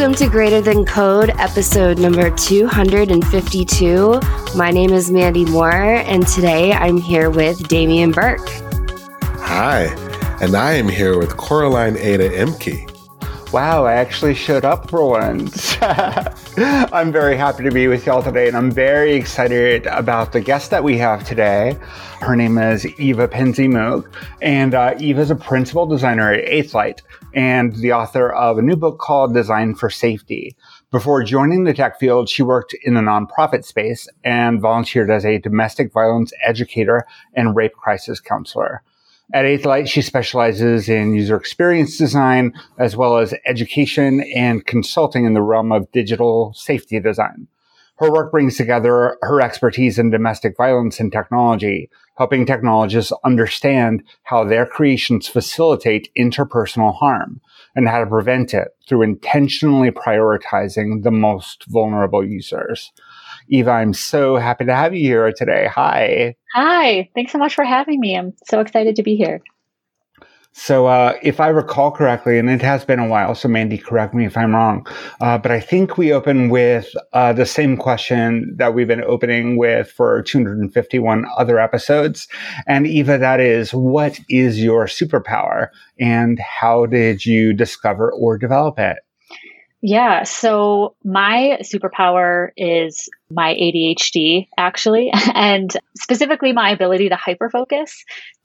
Welcome to Greater Than Code, episode number 252. My name is Mandy Moore, and today I'm here with Damien Burke. Hi, and I am here with Coraline Ada Ehmke. Wow, I actually showed up for once. I'm very happy to be with y'all today, and I'm very excited about the guest that we have today. Her name is Eva PenzeyMoog, and uh, Eva is a principal designer at Eighth Light and the author of a new book called Design for Safety. Before joining the tech field, she worked in the nonprofit space and volunteered as a domestic violence educator and rape crisis counselor. At Eighth Light, she specializes in user experience design as well as education and consulting in the realm of digital safety design. Her work brings together her expertise in domestic violence and technology, helping technologists understand how their creations facilitate interpersonal harm and how to prevent it through intentionally prioritizing the most vulnerable users. Eva, I'm so happy to have you here today. Hi. Hi. Thanks so much for having me. I'm so excited to be here. So, uh, if I recall correctly, and it has been a while, so Mandy, correct me if I'm wrong, uh, but I think we open with uh, the same question that we've been opening with for 251 other episodes. And Eva, that is, what is your superpower and how did you discover or develop it? Yeah, so my superpower is my ADHD, actually, and specifically my ability to hyperfocus.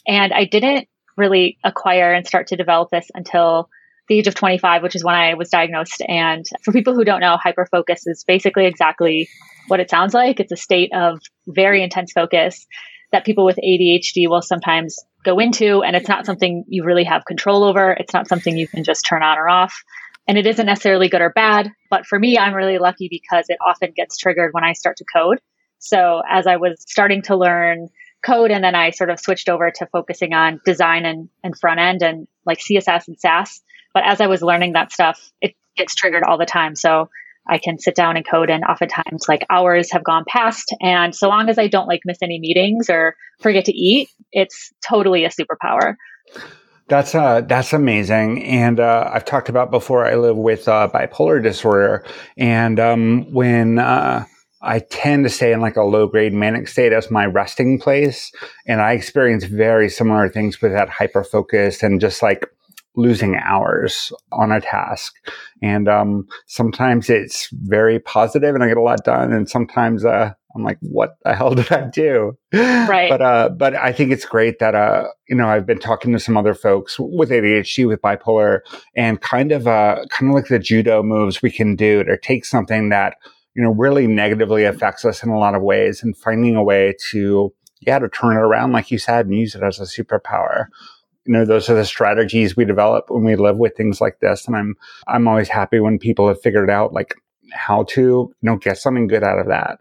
And I didn't really acquire and start to develop this until the age of 25, which is when I was diagnosed. And for people who don't know, hyperfocus is basically exactly what it sounds like. It's a state of very intense focus that people with ADHD will sometimes go into. And it's not something you really have control over. It's not something you can just turn on or off. And it isn't necessarily good or bad. But for me, I'm really lucky because it often gets triggered when I start to code. So as I was starting to learn code and then I sort of switched over to focusing on design and, and front end and like CSS and Sass. But as I was learning that stuff, it gets triggered all the time. So I can sit down and code and oftentimes like hours have gone past. And so long as I don't like miss any meetings or forget to eat, it's totally a superpower. That's uh, that's amazing, and uh, I've talked about before. I live with uh, bipolar disorder, and um, when uh, I tend to stay in like a low grade manic state as my resting place. And I experience very similar things with that hyper focus and just like losing hours on a task. And um, sometimes it's very positive and I get a lot done. And sometimes uh, I'm like, what the hell did I do? Right. But uh, but I think it's great that uh, you know, I've been talking to some other folks with ADHD, with bipolar, and kind of uh, kind of like the judo moves we can do to take something that you know, really negatively affects us in a lot of ways and finding a way to, yeah, to turn it around, like you said, and use it as a superpower. You know, those are the strategies we develop when we live with things like this. And I'm, I'm always happy when people have figured out like how to, you know, get something good out of that.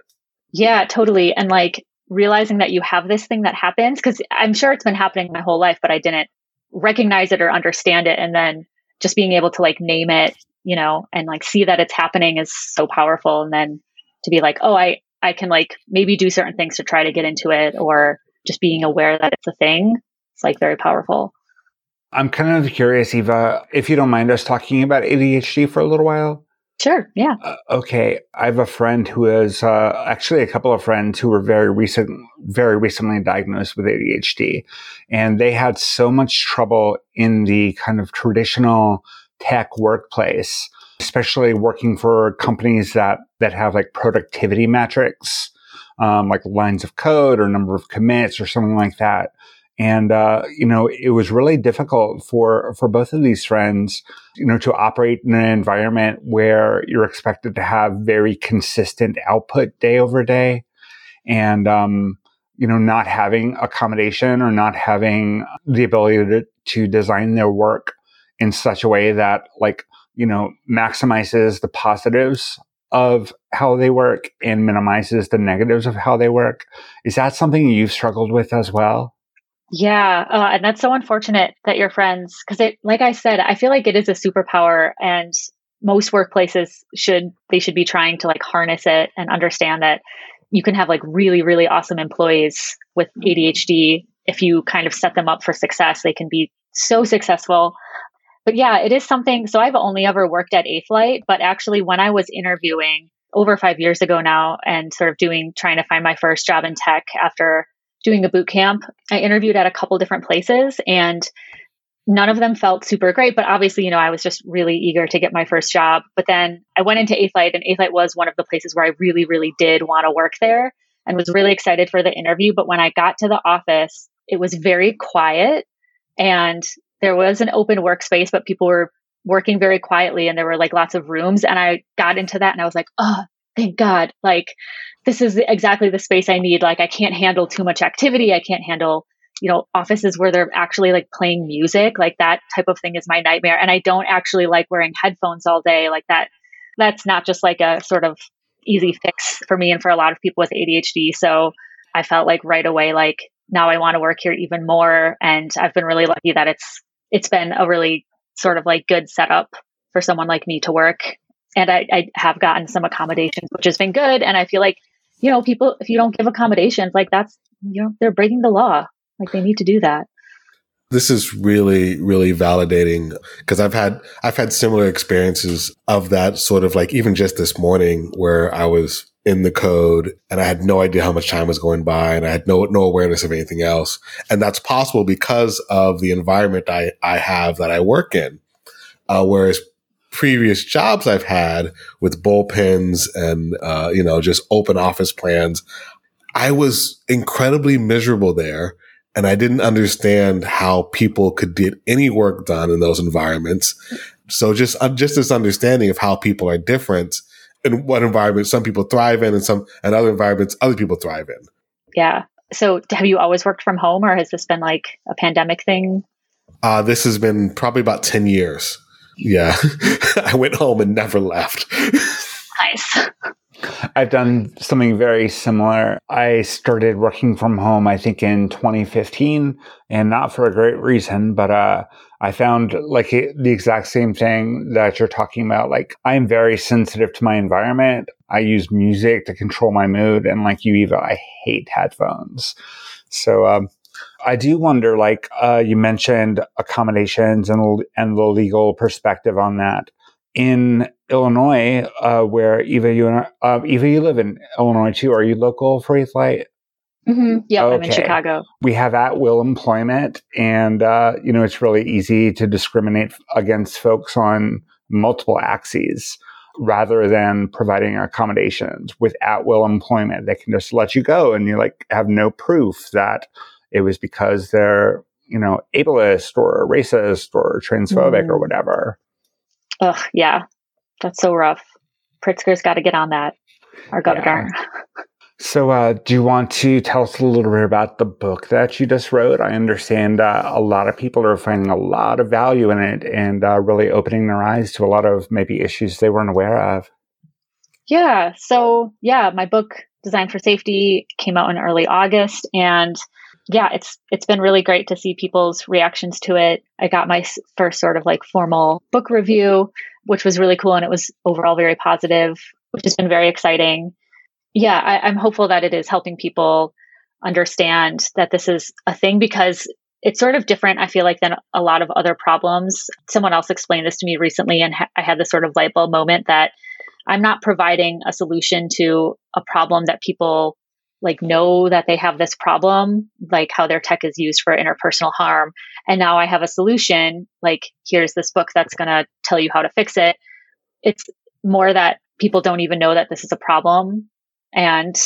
Yeah, totally. And like realizing that you have this thing that happens, because I'm sure it's been happening my whole life, but I didn't recognize it or understand it. And then just being able to like name it you know, and like see that it's happening is so powerful. And then to be like, oh, I, I can like maybe do certain things to try to get into it or just being aware that it's a thing. It's like very powerful. I'm kind of curious, Eva, if you don't mind us talking about ADHD for a little while. Sure. Yeah. Uh, okay. I have a friend who is uh, actually a couple of friends who were very recent, very recently diagnosed with ADHD, and they had so much trouble in the kind of traditional tech workplace, especially working for companies that, that have like productivity metrics, um, like lines of code or number of commits or something like that. And, uh, you know, it was really difficult for, for both of these friends, you know, to operate in an environment where you're expected to have very consistent output day over day. And, um, you know, not having accommodation or not having the ability to, to design their work in such a way that like, you know, maximizes the positives of how they work and minimizes the negatives of how they work. Is that something you've struggled with as well? Yeah, uh, and that's so unfortunate that your friends, because it, like I said, I feel like it is a superpower, and most workplaces should they should be trying to like harness it and understand that you can have like really really awesome employees with ADHD if you kind of set them up for success. They can be so successful but yeah, it is something. So I've only ever worked at Eighth Light, but actually, when I was interviewing over five years ago now and sort of doing, trying to find my first job in tech after doing a boot camp, I interviewed at a couple different places and none of them felt super great. But obviously, you know, I was just really eager to get my first job. But then I went into Eighth Light, and Eighth Light was one of the places where I really, really did want to work there and was really excited for the interview. But when I got to the office, it was very quiet and there was an open workspace, but people were working very quietly and there were like lots of rooms. And I got into that and I was like, oh, thank God. Like, this is exactly the space I need. Like, I can't handle too much activity. I can't handle, you know, offices where they're actually like playing music. Like, that type of thing is my nightmare. And I don't actually like wearing headphones all day. Like, that, that's not just like a sort of easy fix for me and for a lot of people with ADHD. So I felt like right away, like, now I want to work here even more. And I've been really lucky that it's it's been a really sort of like good setup for someone like me to work. And I, I have gotten some accommodations, which has been good. And I feel like, you know, people, if you don't give accommodations, like that's, you know, they're breaking the law. Like they need to do that this is really really validating because i've had i've had similar experiences of that sort of like even just this morning where i was in the code and I had no idea how much time was going by and I had no, no awareness of anything else. And that's possible because of the environment I, I have that I work in. Uh, whereas previous jobs I've had with bullpens and, uh, you know, just open office plans, I was incredibly miserable there. And I didn't understand how people could get any work done in those environments. So just, uh, just this understanding of how people are different in what environment some people thrive in and some and other environments other people thrive in. Yeah. So have you always worked from home or has this been like a pandemic thing? Uh, this has been probably about 10 years. Yeah. I went home and never left. nice. I've done something very similar. I started working from home, I think in 2015, and not for a great reason, but uh, I found like the exact same thing that you're talking about. Like, I'm very sensitive to my environment. I use music to control my mood. And like you, Eva, I hate headphones. So, um, I do wonder, like uh, you mentioned, accommodations and and the legal perspective on that in Illinois, uh, where Eva, you and uh, Eva, you live in Illinois too. Are you local for Eighth Light? Mm-hmm. Yeah, okay. I'm in Chicago. We have at will employment, and uh, you know it's really easy to discriminate against folks on multiple axes rather than providing accommodations with at will employment. They can just let you go, and you like have no proof that it was because they're you know ableist or racist or transphobic mm. or whatever. Ugh, yeah, that's so rough. Pritzker's got to get on that. Our governor. Yeah. So, uh, do you want to tell us a little bit about the book that you just wrote? I understand uh, a lot of people are finding a lot of value in it and uh, really opening their eyes to a lot of maybe issues they weren't aware of. Yeah. So, yeah, my book, Design for Safety, came out in early August, and yeah, it's it's been really great to see people's reactions to it. I got my first sort of like formal book review, which was really cool, and it was overall very positive, which has been very exciting yeah, I, I'm hopeful that it is helping people understand that this is a thing because it's sort of different, I feel like, than a lot of other problems. Someone else explained this to me recently, and ha- I had this sort of light bulb moment that I'm not providing a solution to a problem that people like know that they have this problem, like how their tech is used for interpersonal harm. And now I have a solution, like here's this book that's going to tell you how to fix it. It's more that people don't even know that this is a problem and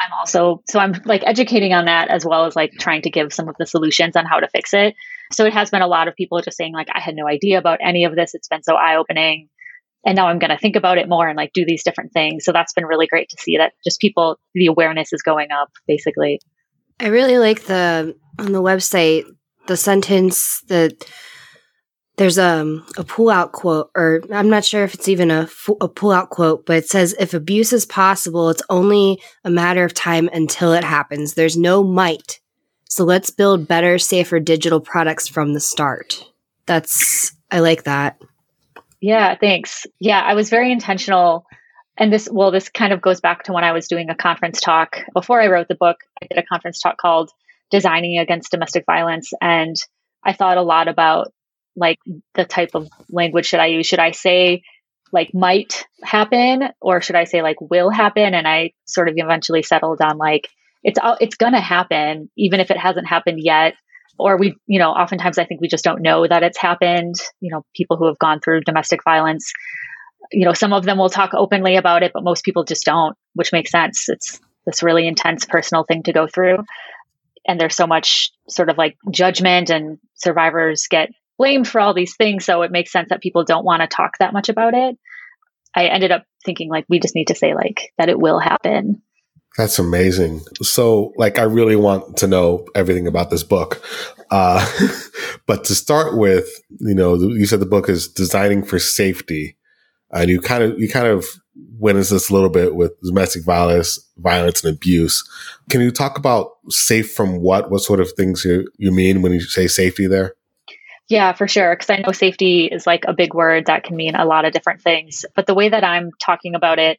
I'm also, so I'm like educating on that as well as like trying to give some of the solutions on how to fix it. So it has been a lot of people just saying, like, I had no idea about any of this. It's been so eye opening. And now I'm going to think about it more and like do these different things. So that's been really great to see that just people, the awareness is going up basically. I really like the, on the website, the sentence that there's um, a pull out quote, or I'm not sure if it's even a, a pull out quote, but it says, if abuse is possible, it's only a matter of time until it happens. There's no might. So let's build better, safer digital products from the start. That's, I like that. Yeah, thanks. Yeah, I was very intentional. And this, well, this kind of goes back to when I was doing a conference talk. Before I wrote the book, I did a conference talk called Designing Against Domestic Violence. And I thought a lot about like the type of language should I use? Should I say like might happen or should I say like will happen? And I sort of eventually settled on like it's it's going to happen even if it hasn't happened yet or we you know oftentimes I think we just don't know that it's happened. You know, people who have gone through domestic violence you know, some of them will talk openly about it, but most people just don't, which makes sense. It's this really intense personal thing to go through. And there's so much sort of like judgment, and survivors get blamed for all these things. So it makes sense that people don't want to talk that much about it. I ended up thinking like we just need to say like that it will happen. That's amazing. So, like, I really want to know everything about this book. Uh, but to start with, you know, you said the book is designing for safety and you kind of you kind of went into this a little bit with domestic violence, violence and abuse. Can you talk about safe from what? What sort of things you you mean when you say safety there? Yeah, for sure. Because I know safety is like a big word that can mean a lot of different things. But the way that I'm talking about it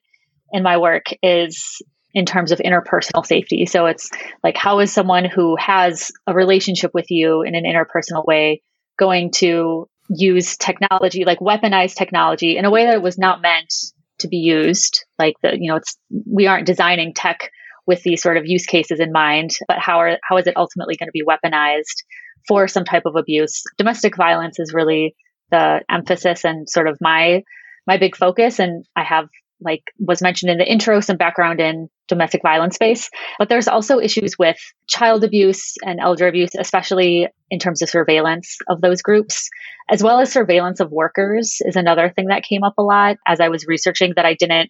in my work is in terms of interpersonal safety. So it's like, how is someone who has a relationship with you in an interpersonal way going to use technology, like weaponize technology in a way that it was not meant to be used. Like the, you know, it's, we aren't designing tech with these sort of use cases in mind, but how are, how is it ultimately going to be weaponized for some type of abuse? Domestic violence is really the emphasis and sort of my, my big focus. And I have like was mentioned in the intro, some background in domestic violence space. But there's also issues with child abuse and elder abuse, especially in terms of surveillance of those groups, as well as surveillance of workers is another thing that came up a lot as I was researching that I didn't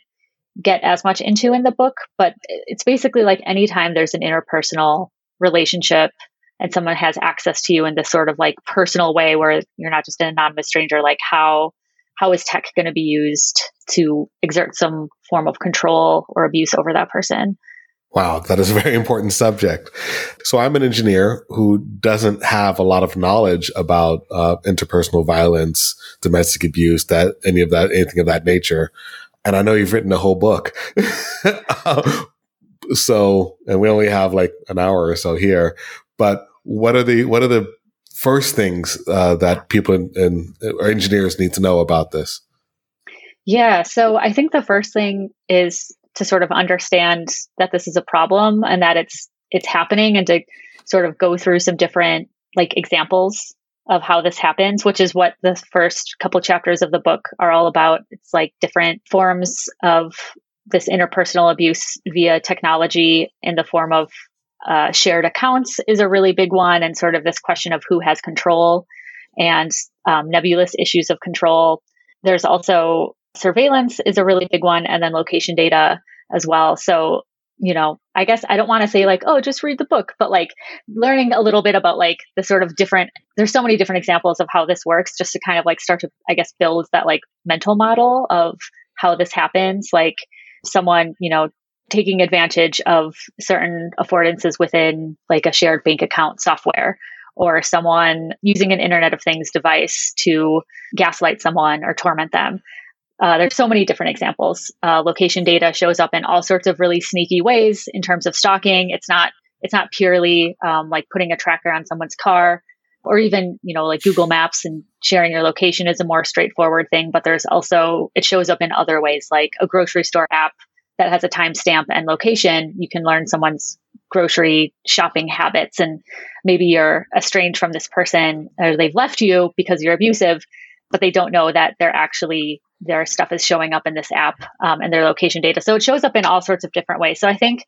get as much into in the book. But it's basically like anytime there's an interpersonal relationship and someone has access to you in this sort of like personal way where you're not just an anonymous stranger, like how how is tech going to be used to exert some form of control or abuse over that person? Wow, that is a very important subject. So I'm an engineer who doesn't have a lot of knowledge about uh, interpersonal violence, domestic abuse, that any of that, anything of that nature. And I know you've written a whole book. so, and we only have like an hour or so here, but what are the, what are the first things uh, that people or engineers need to know about this? Yeah, so I think the first thing is to sort of understand that this is a problem and that it's it's happening and to sort of go through some different like examples of how this happens, which is what the first couple chapters of the book are all about. It's like different forms of this interpersonal abuse via technology in the form of uh, shared accounts is a really big one, and sort of this question of who has control and um, nebulous issues of control. There's also surveillance is a really big one, and then location data as well. So, you know, I guess I don't want to say like, oh, just read the book, but like learning a little bit about like the sort of different, there's so many different examples of how this works just to kind of like start to, I guess, build that like mental model of how this happens. Like someone, you know, taking advantage of certain affordances within like a shared bank account software or someone using an internet of things device to gaslight someone or torment them. Uh, there's so many different examples. Uh, location data shows up in all sorts of really sneaky ways in terms of stalking. It's not it's not purely um, like putting a tracker on someone's car or even you know like google maps and sharing your location is a more straightforward thing but there's also it shows up in other ways like a grocery store app that has a timestamp and location, you can learn someone's grocery shopping habits. And maybe you're estranged from this person or they've left you because you're abusive, but they don't know that they're actually, their stuff is showing up in this app um, and their location data. So it shows up in all sorts of different ways. So I think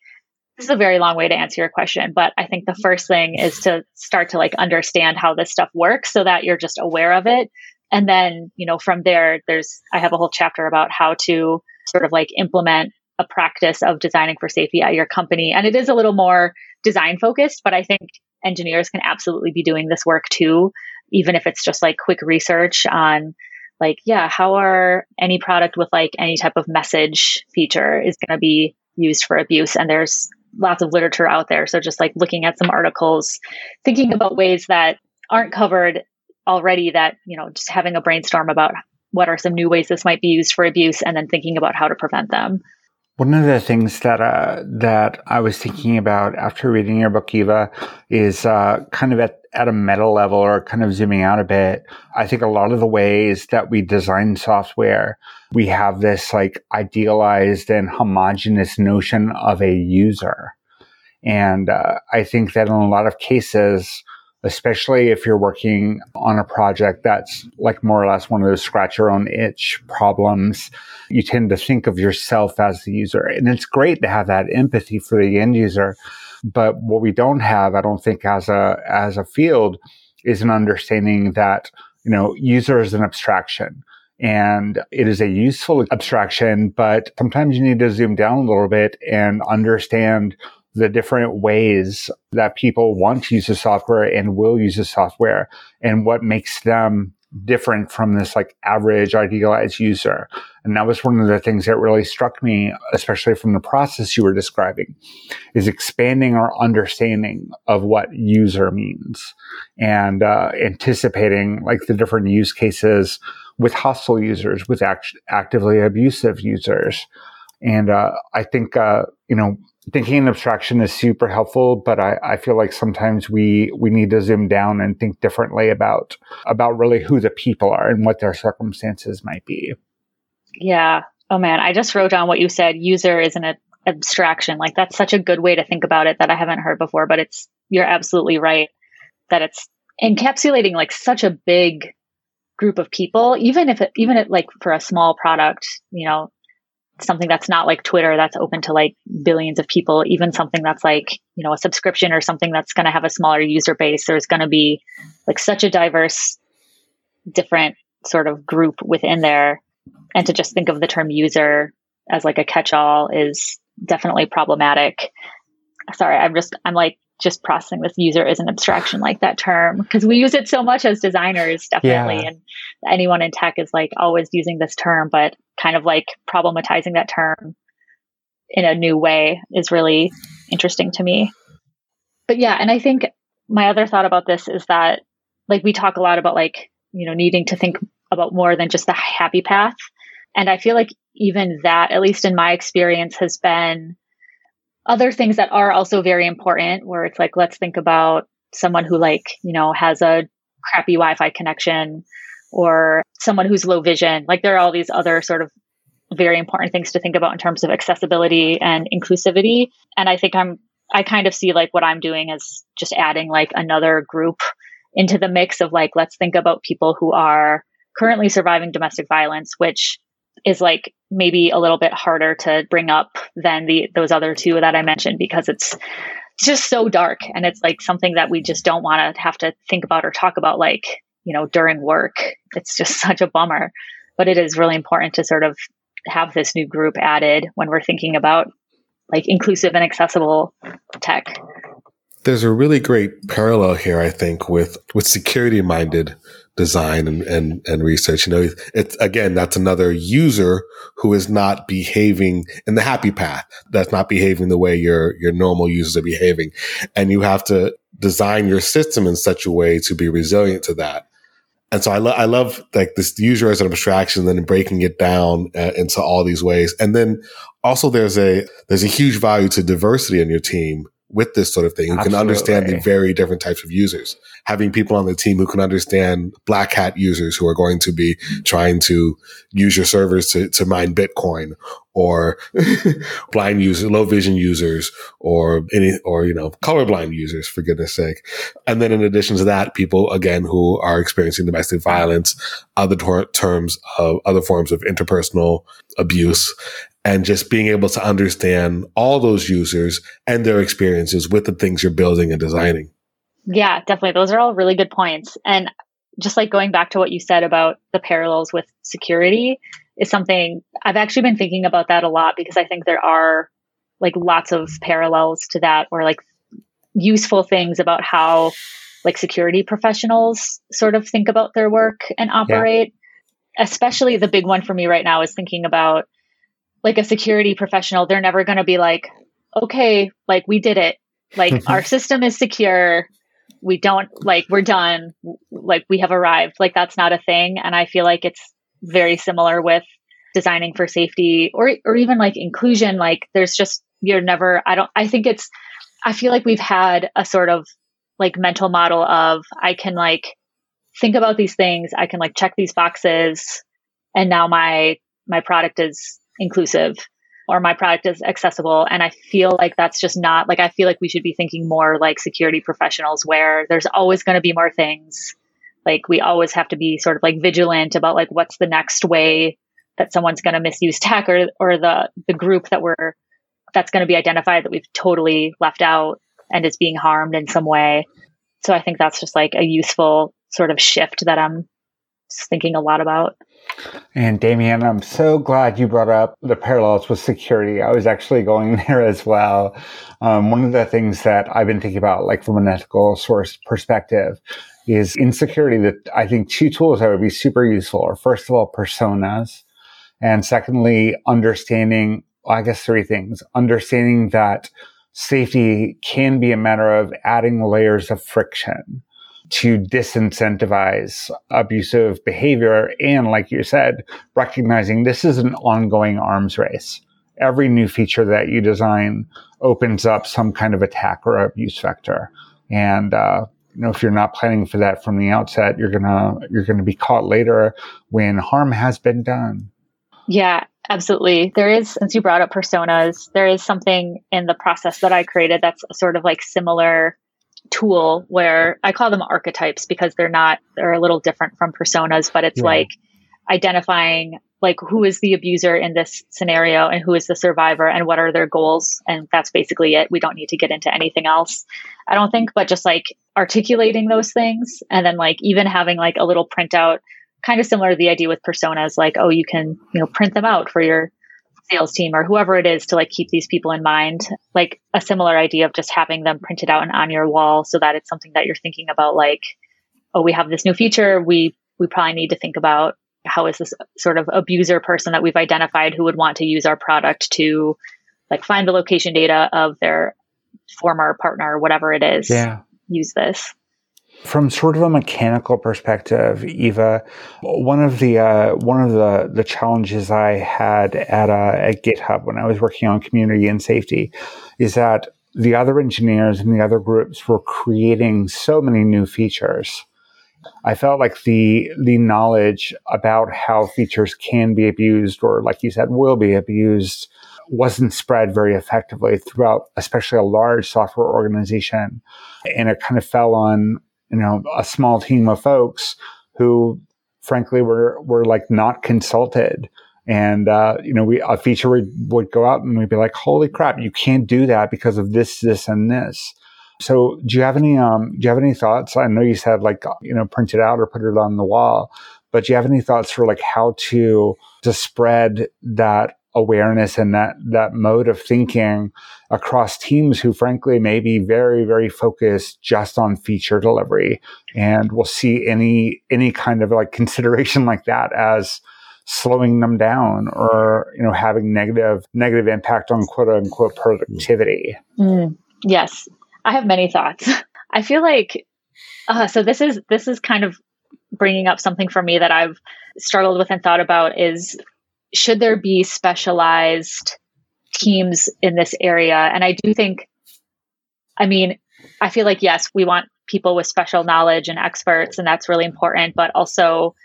this is a very long way to answer your question, but I think the first thing is to start to like understand how this stuff works so that you're just aware of it. And then, you know, from there, there's, I have a whole chapter about how to sort of like implement a practice of designing for safety at your company. And it is a little more design focused, but I think engineers can absolutely be doing this work too, even if it's just like quick research on like, yeah, how are any product with like any type of message feature is going to be used for abuse. And there's lots of literature out there. So just like looking at some articles, thinking about ways that aren't covered already that, you know, just having a brainstorm about what are some new ways this might be used for abuse and then thinking about how to prevent them. One of the things that uh, that I was thinking about after reading your book, Eva, is uh, kind of at, at a meta level or kind of zooming out a bit. I think a lot of the ways that we design software, we have this like idealized and homogenous notion of a user. And uh, I think that in a lot of cases, especially if you're working on a project that's like more or less one of those scratch your own itch problems. You tend to think of yourself as the user. And it's great to have that empathy for the end user. But what we don't have, I don't think as a, as a field is an understanding that, you know, user is an abstraction and it is a useful abstraction, but sometimes you need to zoom down a little bit and understand the different ways that people want to use the software and will use the software and what makes them different from this like average idealized user. And that was one of the things that really struck me, especially from the process you were describing, is expanding our understanding of what user means and uh, anticipating like the different use cases with hostile users, with act- actively abusive users. And uh, I think, uh, you know, thinking in abstraction is super helpful, but I, I feel like sometimes we we need to zoom down and think differently about about really who the people are and what their circumstances might be. Yeah. Oh man, I just wrote down what you said. User is an abstraction. Like that's such a good way to think about it that I haven't heard before. But it's you're absolutely right that it's encapsulating like such a big group of people even if it even if like for a small product you know something that's not like Twitter that's open to like billions of people, even something that's like, you know, a subscription or something that's going to have a smaller user base, there's going to be like such a diverse, different sort of group within there. And to just think of the term user as like a catch all is definitely problematic. Sorry, I'm just, I'm like just processing this user is an abstraction like that term because we use it so much as designers definitely. Yeah. and anyone in tech is like always using this term but kind of like problematizing that term in a new way is really interesting to me. But yeah and i think my other thought about this is that like we talk a lot about like you know needing to think about more than just the happy path. And i feel like even that at least in my experience has been other things that are also very important where it's like let's think about someone who like you know has a crappy wi-fi connection or someone who's low vision. Like there are all these other sort of very important things to think about in terms of accessibility and inclusivity. And i think i'm i kind of see like what i'm doing as just adding like another group into the mix of like let's think about people who are currently surviving domestic violence which is like maybe a little bit harder to bring up than the those other two that I mentioned because it's just so dark and it's like something that we just don't want to have to think about or talk about like you know during work. It's just such a bummer. But it is really important to sort of have this new group added when we're thinking about like inclusive and accessible tech there's a really great parallel here i think with with security minded design and, and, and research. You know, it's again, that's another user who is not behaving in the happy path. That's not behaving the way your, your normal users are behaving. And you have to design your system in such a way to be resilient to that. And so I, lo- I love like this user as an abstraction, then breaking it down uh, into all these ways. And then also there's a, there's a huge value to diversity in your team with this sort of thing, who Absolutely. can understand the very different types of users. Having people on the team who can understand black hat users who are going to be trying to use your servers to, to mine Bitcoin or blind users, low vision users or any, or, you know, colorblind users, for goodness sake. And then in addition to that, people again who are experiencing domestic violence, other tor- terms of other forms of interpersonal abuse and just being able to understand all those users and their experiences with the things you're building and designing. Yeah, definitely. Those are all really good points. And just like going back to what you said about the parallels with security is something I've actually been thinking about that a lot because I think there are like lots of parallels to that or like useful things about how like security professionals sort of think about their work and operate. Yeah. Especially the big one for me right now is thinking about like a security professional, they're never going to be like, okay, like we did it. Like our system is secure. We don't like, we're done. Like we have arrived. Like that's not a thing. And I feel like it's very similar with designing for safety or or even like inclusion like there's just you're never I don't I think it's I feel like we've had a sort of like mental model of I can like think about these things, I can like check these boxes and now my my product is inclusive or my product is accessible and I feel like that's just not like I feel like we should be thinking more like security professionals where there's always going to be more things. Like we always have to be sort of like vigilant about like what's the next way that someone's going to misuse tech or or the the group that we're that's going to be identified that we've totally left out and is being harmed in some way. So I think that's just like a useful sort of shift that I'm thinking a lot about. And Damien, I'm so glad you brought up the parallels with security. I was actually going there as well. Um, one of the things that I've been thinking about, like from an ethical source perspective, is in security that I think two tools that would be super useful are first of all, personas. And secondly, understanding, I guess three things, understanding that safety can be a matter of adding layers of friction to disincentivize abusive behavior. And like you said, recognizing this is an ongoing arms race. Every new feature that you design opens up some kind of attack or abuse vector. And, uh, you know, if you're not planning for that from the outset, you're gonna you're gonna be caught later when harm has been done. Yeah, absolutely. There is, since you brought up personas, there is something in the process that I created that's sort of like similar tool where I call them archetypes because they're not, they're a little different from personas, but it's yeah. like identifying like who is the abuser in this scenario and who is the survivor and what are their goals. And that's basically it. We don't need to get into anything else, I don't think, but just like articulating those things and then like even having like a little printout, kind of similar to the idea with personas, like, oh, you can, you know, print them out for your sales team or whoever it is to like keep these people in mind like a similar idea of just having them printed out and on your wall so that it's something that you're thinking about like oh we have this new feature. We we probably need to think about how is this sort of abuser person that we've identified who would want to use our product to like find the location data of their former partner whatever it is yeah. use this from sort of a mechanical perspective, Eva, one of the uh, one of the the challenges I had at uh, at GitHub when I was working on community and safety is that the other engineers and the other groups were creating so many new features. I felt like the the knowledge about how features can be abused, or like you said, will be abused, wasn't spread very effectively throughout, especially a large software organization, and it kind of fell on you know, a small team of folks who frankly were, were like not consulted. And, uh, you know, we, a feature would, would go out and we'd be like, holy crap, you can't do that because of this, this, and this. So do you have any, um, do you have any thoughts? I know you said like, you know, print it out or put it on the wall, but do you have any thoughts for like how to, to spread that awareness and that that mode of thinking across teams who frankly may be very very focused just on feature delivery. And we'll see any any kind of like consideration like that as slowing them down or you know having negative negative impact on quote unquote productivity. Mm, yes. I have many thoughts. I feel like uh, so this is this is kind of bringing up something for me that i've struggled with and thought about is should there be specialized teams in this area? And I do think, I mean, I feel like, yes, we want people with special knowledge and experts, and that's really important. But also,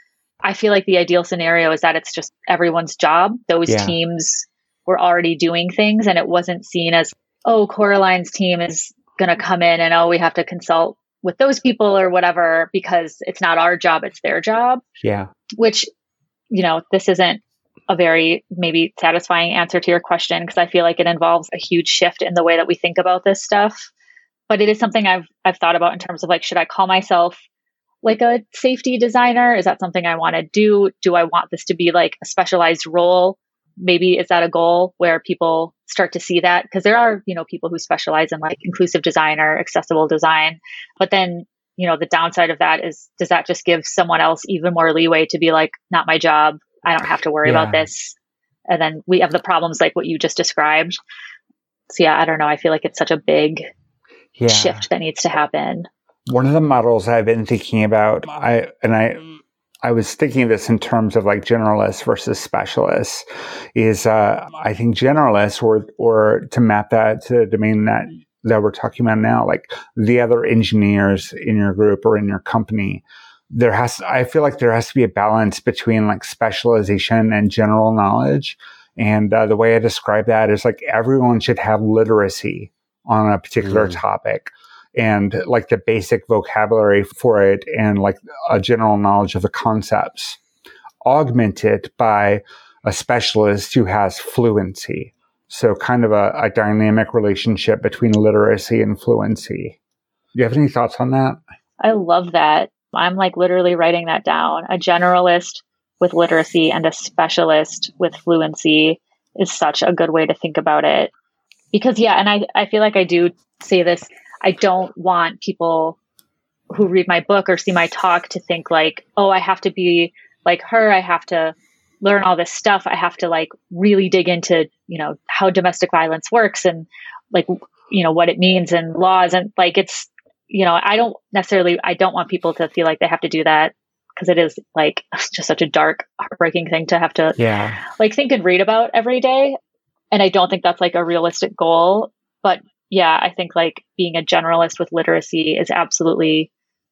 I feel like the ideal scenario is that it's just everyone's job. Those yeah. teams were already doing things, and it wasn't seen as, oh, Coraline's team is going to come in and, oh, we have to consult with those people or whatever because it's not our job, it's their job. Yeah. Which, you know, this isn't a very maybe satisfying answer to your question because I feel like it involves a huge shift in the way that we think about this stuff. But it is something I've I've thought about in terms of like, should I call myself like a safety designer? Is that something I want to do? Do I want this to be like a specialized role? Maybe is that a goal where people start to see that? Because there are, you know, people who specialize in like inclusive design or accessible design. But then, you know, the downside of that is does that just give someone else even more leeway to be like, not my job, I don't have to worry yeah. about this. And then we have the problems like what you just described. So yeah, I don't know. I feel like it's such a big yeah. shift that needs to happen. One of the models I've been thinking about, I and I I was thinking of this in terms of like generalists versus specialists. Is uh, I think generalists, or or to map that to the domain that that we're talking about now, like the other engineers in your group or in your company, there has I feel like there has to be a balance between like specialization and general knowledge. And uh, the way I describe that is like everyone should have literacy on a particular mm. topic and like the basic vocabulary for it and like a general knowledge of the concepts, augmented by a specialist who has fluency. So, kind of a, a dynamic relationship between literacy and fluency. Do you have any thoughts on that? I love that. I'm like literally writing that down. A generalist with literacy and a specialist with fluency is such a good way to think about it. Because, yeah, and I, I feel like I do say this I don't want people who read my book or see my talk to think like, oh, I have to be like her. I have to learn all this stuff. I have to like really dig into, you know, how domestic violence works and like, you know, what it means and laws. And like, it's, you know, I don't necessarily, I don't want people to feel like they have to do that because it is like just such a dark, heartbreaking thing to have to, yeah, like think and read about every day. And I don't think that's like a realistic goal. But yeah, I think like being a generalist with literacy is absolutely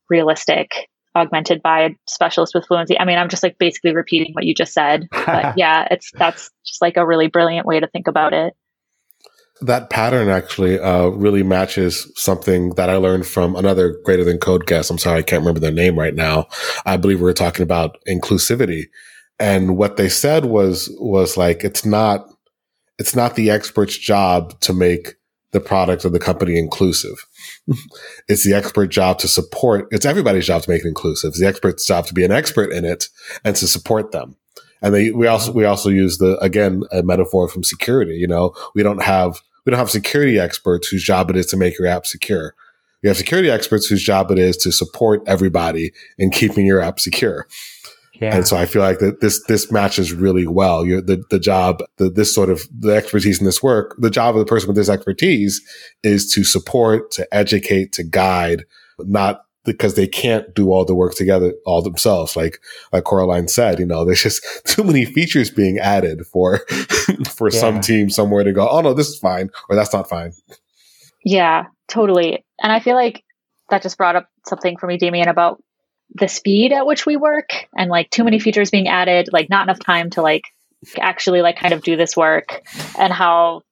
realistic, augmented by a specialist with fluency. I mean, I'm just like basically repeating what you just said. But yeah, it's that's just like a really brilliant way to think about it. That pattern actually uh, really matches something that I learned from another greater than code guest. I'm sorry, I can't remember their name right now. I believe we were talking about inclusivity. And what they said was, was like, it's not, it's not the expert's job to make the product of the company inclusive. it's the expert job to support, it's everybody's job to make it inclusive. It's the expert's job to be an expert in it and to support them. And they, we also, we also use the, again, a metaphor from security. You know, we don't have, we don't have security experts whose job it is to make your app secure. We have security experts whose job it is to support everybody in keeping your app secure. Yeah. And so I feel like that this, this matches really well. You're the, the job, the, this sort of the expertise in this work, the job of the person with this expertise is to support, to educate, to guide, not because they can't do all the work together all themselves. Like, like Coraline said, you know, there's just too many features being added for, for yeah. some team somewhere to go, Oh no, this is fine. Or that's not fine. Yeah, totally. And I feel like that just brought up something for me, Damien, about the speed at which we work and like too many features being added, like not enough time to like actually like kind of do this work and how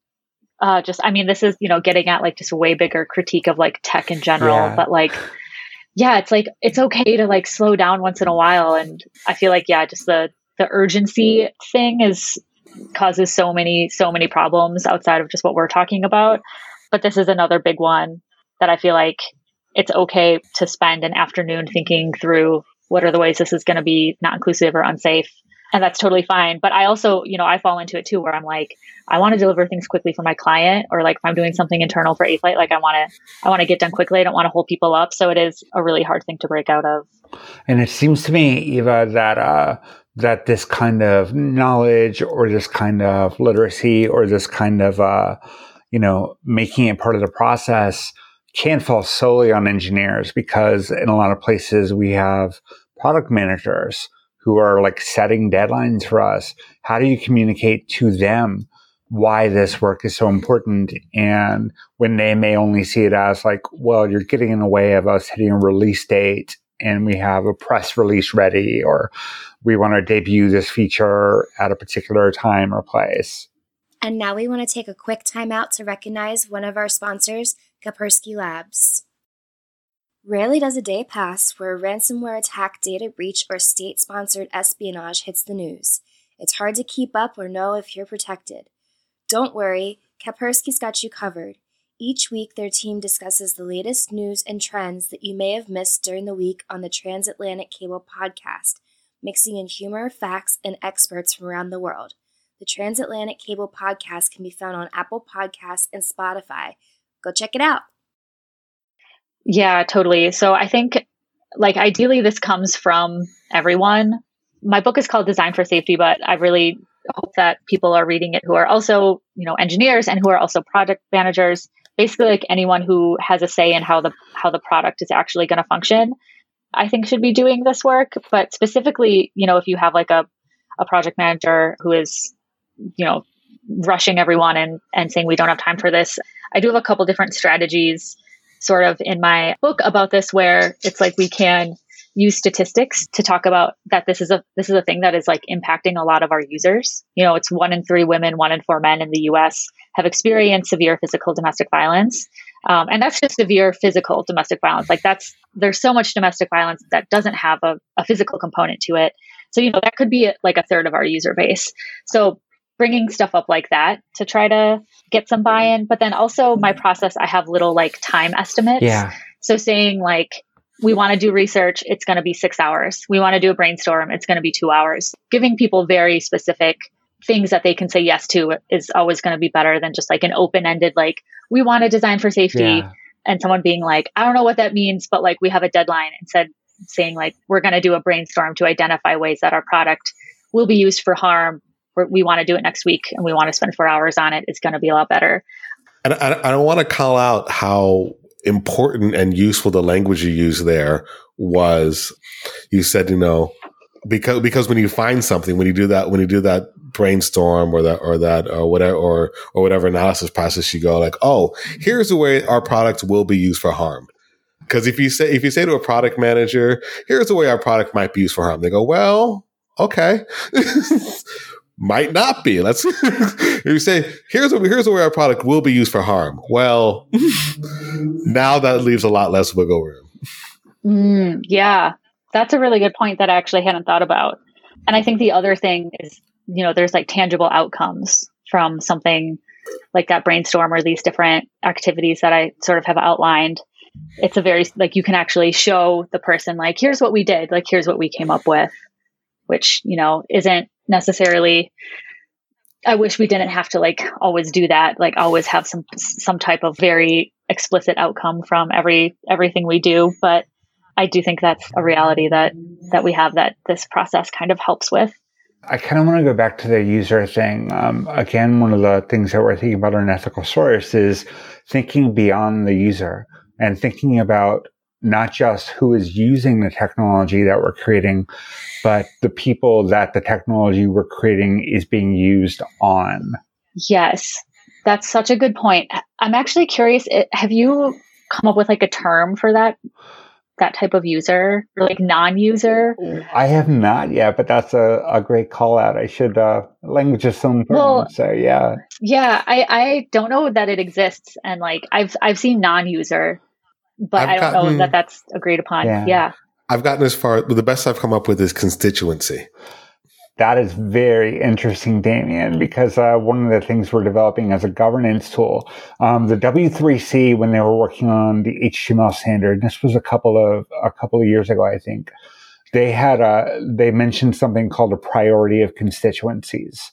uh just I mean this is, you know, getting at like just a way bigger critique of like tech in general, yeah. but like yeah, it's like it's okay to like slow down once in a while and I feel like yeah, just the the urgency thing is causes so many so many problems outside of just what we're talking about. But this is another big one that I feel like it's okay to spend an afternoon thinking through what are the ways this is going to be not inclusive or unsafe and that's totally fine. But i also you know i fall into it too where i'm like i want to deliver things quickly for my client or like if i'm doing something internal for Eighth Light like i want to i want to get done quickly. I don't want to hold people up. So it is a really hard thing to break out of. And it seems to me eva that uh that this kind of knowledge or this kind of literacy or this kind of uh you know making it part of the process can't fall solely on engineers because in a lot of places we have product managers who are like setting deadlines for us. How do you communicate to them why this work is so important? And when they may only see it as like, well, you're getting in the way of us hitting a release date and we have a press release ready or we want to debut this feature at a particular time or place. And now we want to take a quick time out to recognize one of our sponsors, Kaspersky Labs. Rarely does a day pass where a ransomware attack, data breach, or state sponsored espionage hits the news. It's hard to keep up or know if you're protected. Don't worry, Kaspersky's got you covered. Each week, their team discusses the latest news and trends that you may have missed during the week on the Transatlantic Cable podcast, mixing in humor, facts, and experts from around the world. The Transatlantic Cable podcast can be found on Apple Podcasts and Spotify go check it out. Yeah, totally. So I think like ideally this comes from everyone. My book is called Design for Safety, but I really hope that people are reading it who are also, you know, engineers and who are also project managers, basically like anyone who has a say in how the how the product is actually going to function. I think should be doing this work. But specifically, you know, if you have like a, a project manager who is, you know, rushing everyone and, and saying we don't have time for this, I do have a couple different strategies sort of in my book about this where it's like we can use statistics to talk about that this is a this is a thing that is like impacting a lot of our users. You know, it's one in three women, one in four men in the U.S. have experienced severe physical domestic violence, um, and that's just severe physical domestic violence. Like that's there's so much domestic violence that doesn't have a, a physical component to it. So you know that could be like a third of our user base. So bringing stuff up like that to try to get some buy-in, but then also my process, I have little like time estimates. Yeah. So saying like we want to do research, it's going to be six hours. We want to do a brainstorm, it's going to be two hours. Giving people very specific things that they can say yes to is always going to be better than just like an open ended, like, we want to design for safety. Yeah. And someone being like, I don't know what that means, but like, we have a deadline instead saying like, we're going to do a brainstorm to identify ways that our product will be used for harm. We want to do it next week and we want to spend four hours on it. It's going to be a lot better. And I, I don't want to call out how important and useful the language you use there was you said, you know, because because when you find something, when you do that, when you do that brainstorm or that or that or whatever or or whatever analysis process, you go like, oh, here's the way our product will be used for harm. Because if you say if you say to a product manager, here's the way our product might be used for harm, they go, well, okay. might not be. Let's you say here's a, here's where our product will be used for harm. Well, now that leaves a lot less wiggle room. Mm, yeah, that's a really good point that I actually hadn't thought about. And I think the other thing is, you know, there's like tangible outcomes from something like that brainstorm or these different activities that I sort of have outlined. It's a very like you can actually show the person like here's what we did, like here's what we came up with, which you know isn't necessarily I wish we didn't have to like always do that, like always have some some type of very explicit outcome from every everything we do, but I do think that's a reality that that we have that this process kind of helps with. I kind of want to go back to the user thing. Um, again, one of the things that we're thinking about in ethical source is thinking beyond the user and thinking about not just who is using the technology that we're creating, but the people that the technology we're creating is being used on. Yes, that's such a good point. I'm actually curious. Have you come up with like a term for that? That type of user, or like non-user. I have not yet, but that's a, a great call out. I should. Uh, language is so important. Well, so yeah, yeah. I I don't know that it exists, and like I've I've seen non-user but I've I do not know that that's agreed upon. Yeah. yeah. I've gotten as far, the best I've come up with is constituency. That is very interesting, Damien, because uh, one of the things we're developing as a governance tool, um, the W3C, when they were working on the HTML standard, this was a couple of a couple of years ago, I think. They had a they mentioned something called a priority of constituencies,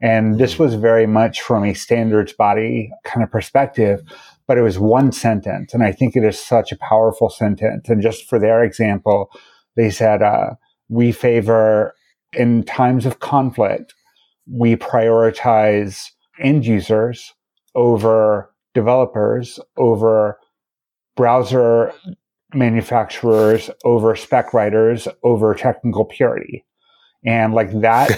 and this hmm. was very much from a standards body kind of perspective but it was one sentence. And I think it is such a powerful sentence. And just for their example, they said, uh, we favor in times of conflict, we prioritize end users over developers, over browser manufacturers, over spec writers, over technical purity. And like that,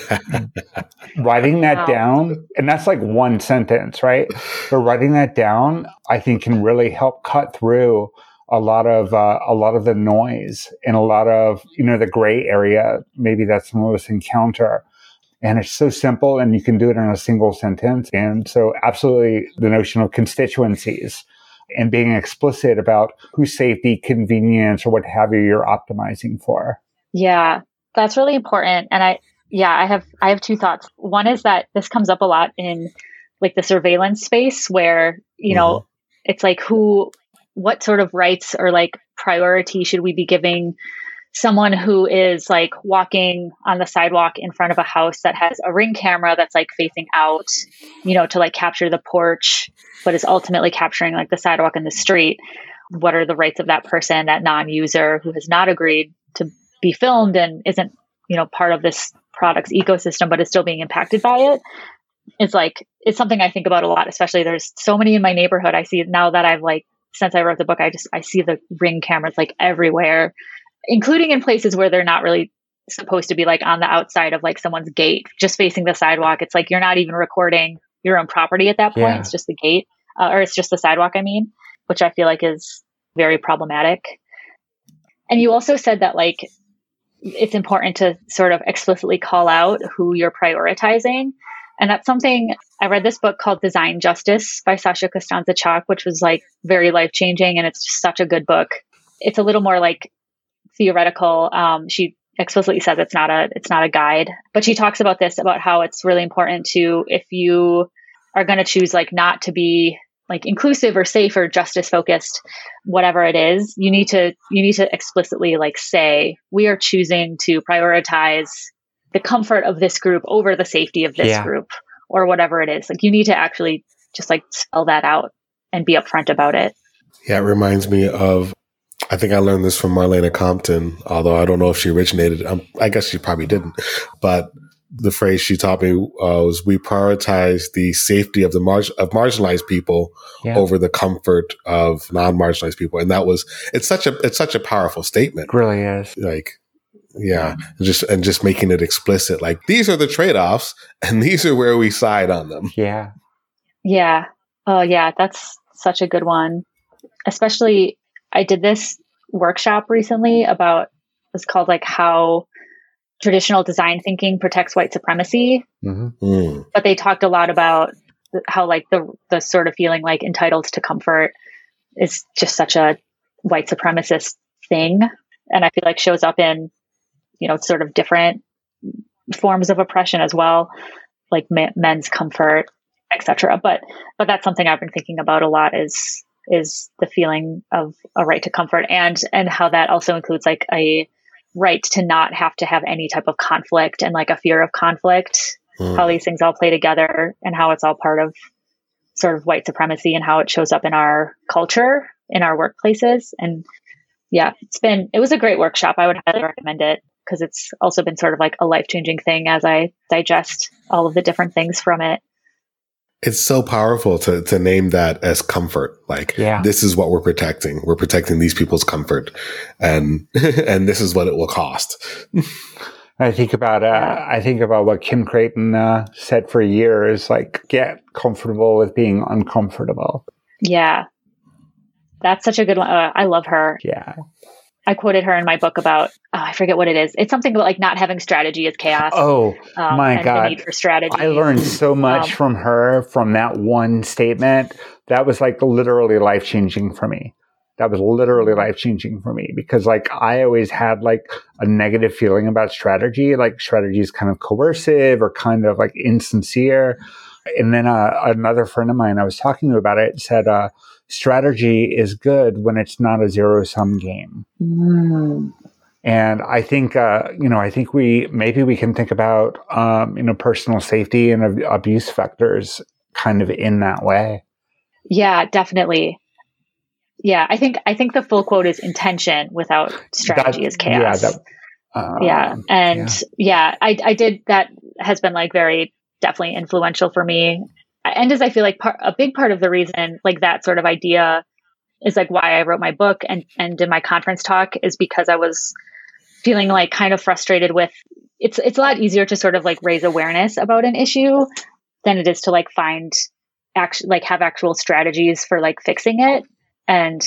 writing that wow. down, and that's like one sentence, right? But writing that down, I think can really help cut through a lot of uh, a lot of the noise and a lot of you know the gray area. Maybe that's some of us encounter. And it's so simple and you can do it in a single sentence. And so absolutely the notion of constituencies and being explicit about whose safety convenience or what have you you're optimizing for. Yeah that's really important. And I, yeah, I have, I have two thoughts. One is that this comes up a lot in like the surveillance space where, you know, mm-hmm. it's like who, what sort of rights or like priority should we be giving someone who is like walking on the sidewalk in front of a house that has a ring camera that's like facing out, you know, to like capture the porch, but is ultimately capturing like the sidewalk and the street. What are the rights of that person, that non user who has not agreed to be filmed and isn't you know part of this product's ecosystem but is still being impacted by it it's like it's something i think about a lot especially there's so many in my neighborhood i see now that i've like since i wrote the book i just i see the ring cameras like everywhere including in places where they're not really supposed to be like on the outside of like someone's gate, just facing the sidewalk. It's like you're not even recording your own property at that point. Yeah. It's just the gate, uh, or it's just the sidewalk, I mean, which I feel like is very problematic. And you also said that like it's important to sort of explicitly call out who you're prioritizing. And that's something I read this book called Design Justice by Sasha Costanza Chock, which was like very life changing. And it's just such a good book. It's a little more like theoretical. Um, she explicitly says it's not a it's not a guide, but she talks about this about how it's really important to if you are going to choose like not to be like inclusive or safe or justice focused whatever it is you need to you need to explicitly like say we are choosing to prioritize the comfort of this group over the safety of this yeah. group or whatever it is like you need to actually just like spell that out and be upfront about it yeah it reminds me of I think I learned this from Marlena Compton, although I don't know if she originated. Um, I guess she probably didn't, but the phrase she taught me uh, was we prioritize the safety of the mar- of marginalized people yeah. over the comfort of non-marginalized people. And that was it's such a it's such a powerful statement. It really is. Like yeah, yeah. just and just making it explicit. Like these are the trade-offs and these are where we side on them. Yeah. Yeah. Oh yeah that's such a good one. Especially i did this workshop recently about it's called like how traditional design thinking protects white supremacy. Mm-hmm. Mm. But they talked a lot about how like the the sort of feeling like entitled to comfort is just such a white supremacist thing, and I feel like shows up in you know sort of different forms of oppression as well, like ma- men's comfort, etc. But but that's something I've been thinking about a lot is is the feeling of a right to comfort and and how that also includes like a right to not have to have any type of conflict and like a fear of conflict, mm. how these things all play together and how it's all part of sort of white supremacy and how it shows up in our culture, in our workplaces. And yeah, it's been, it was a great workshop. I would highly recommend it because it's also been sort of like a life changing thing as I digest all of the different things from it it's so powerful to to name that as comfort. Like, yeah. this is what we're protecting. We're protecting these people's comfort, and and this is what it will cost. I think about uh, I think about what Kim Crayton uh, said for years, like get comfortable with being uncomfortable. Yeah, that's such a good one. Uh, I love her. Yeah, I quoted her in my book about oh, I forget what it is. It's something about like not having strategy is chaos. Oh um, my god! need for strategy. I learned so much um, from her from that one statement. That was like literally life changing for me. That was literally life changing for me because like I always had like a negative feeling about strategy. Like strategy is kind of coercive or kind of like insincere. And then uh, another friend of mine I was talking to about it said. uh strategy is good when it's not a zero sum game. Mm. And I think, uh, you know, I think we maybe we can think about, um, you know, personal safety and abuse factors kind of in that way. Yeah, definitely. Yeah, I think I think the full quote is intention without strategy that, is chaos. Yeah, that, uh, yeah, and yeah. yeah, I I did that has been like very definitely influential for me and as I feel like part, a big part of the reason, like that sort of idea is like why I wrote my book and, and did my conference talk is because I was feeling like kind of frustrated with it's, it's a lot easier to sort of like raise awareness about an issue than it is to like find actually like have actual strategies for like fixing it. And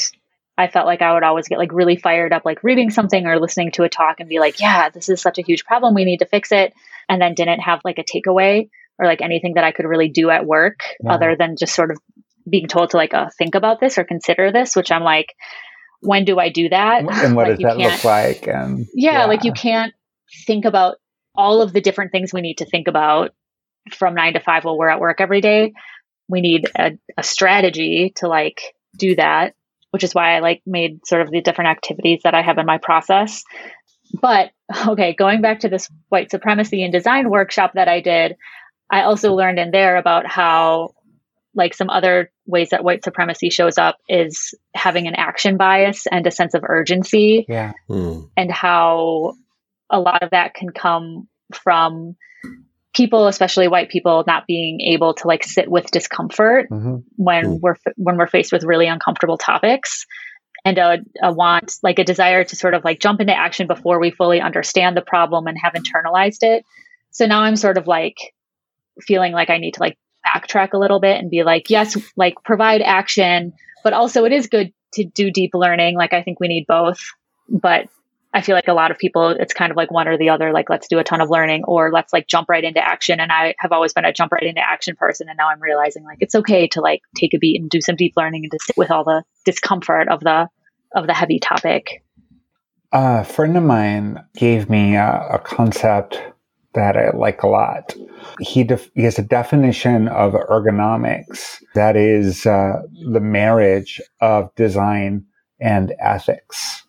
I felt like I would always get like really fired up, like reading something or listening to a talk and be like, yeah, this is such a huge problem. We need to fix it. And then didn't have like a takeaway or like anything that I could really do at work yeah. other than just sort of being told to like uh, think about this or consider this, which I'm like, when do I do that? And what like, does that look like? And yeah, yeah, like you can't think about all of the different things we need to think about from nine to five while we're at work every day. We need a, a strategy to like do that, which is why I like made sort of the different activities that I have in my process. But okay, going back to this white supremacy and design workshop that I did, I also learned in there about how like some other ways that white supremacy shows up is having an action bias and a sense of urgency. Yeah. Mm. And how a lot of that can come from people, especially white people, not being able to like sit with discomfort mm-hmm. when mm. we're when we're faced with really uncomfortable topics and a, a want, like a desire to sort of like jump into action before we fully understand the problem and have internalized it. So now I'm sort of like feeling like I need to like backtrack a little bit and be like, yes, like provide action, but also it is good to do deep learning. Like I think we need both, but I feel like a lot of people, it's kind of like one or the other, like let's do a ton of learning or let's like jump right into action. And I have always been a jump right into action person. And now I'm realizing like it's okay to like take a beat and do some deep learning and to sit with all the discomfort of the, of the heavy topic. A friend of mine gave me a, a concept that I like a lot. He, def- he has a definition of ergonomics that is uh, the marriage of design and ethics.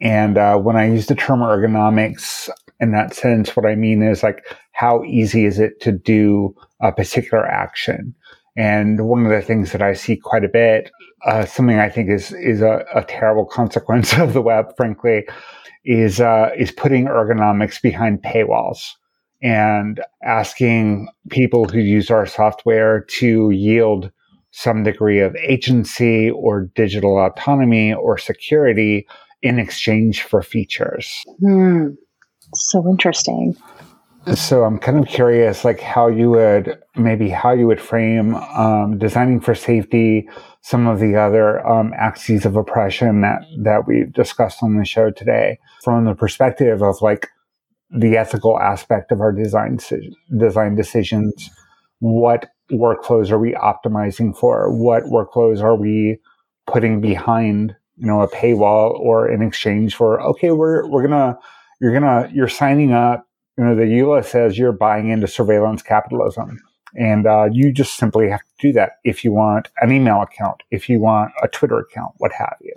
And uh, when I use the term ergonomics in that sense, what I mean is like, how easy is it to do a particular action? And one of the things that I see quite a bit, uh, something I think is is a, a, terrible consequence of the web, frankly, is uh, is putting ergonomics behind paywalls and asking people who use our software to yield some degree of agency or digital autonomy or security in exchange for features. Hmm. So interesting. So I'm kind of curious, like how you would maybe how you would frame um, designing for safety, some of the other um, axes of oppression that that we've discussed on the show today, from the perspective of like the ethical aspect of our design design decisions. What workflows are we optimizing for? What workflows are we putting behind you know a paywall or in exchange for okay we're we're gonna you're gonna you're signing up you know the EULA says you're buying into surveillance capitalism and uh, you just simply have to do that if you want an email account if you want a twitter account what have you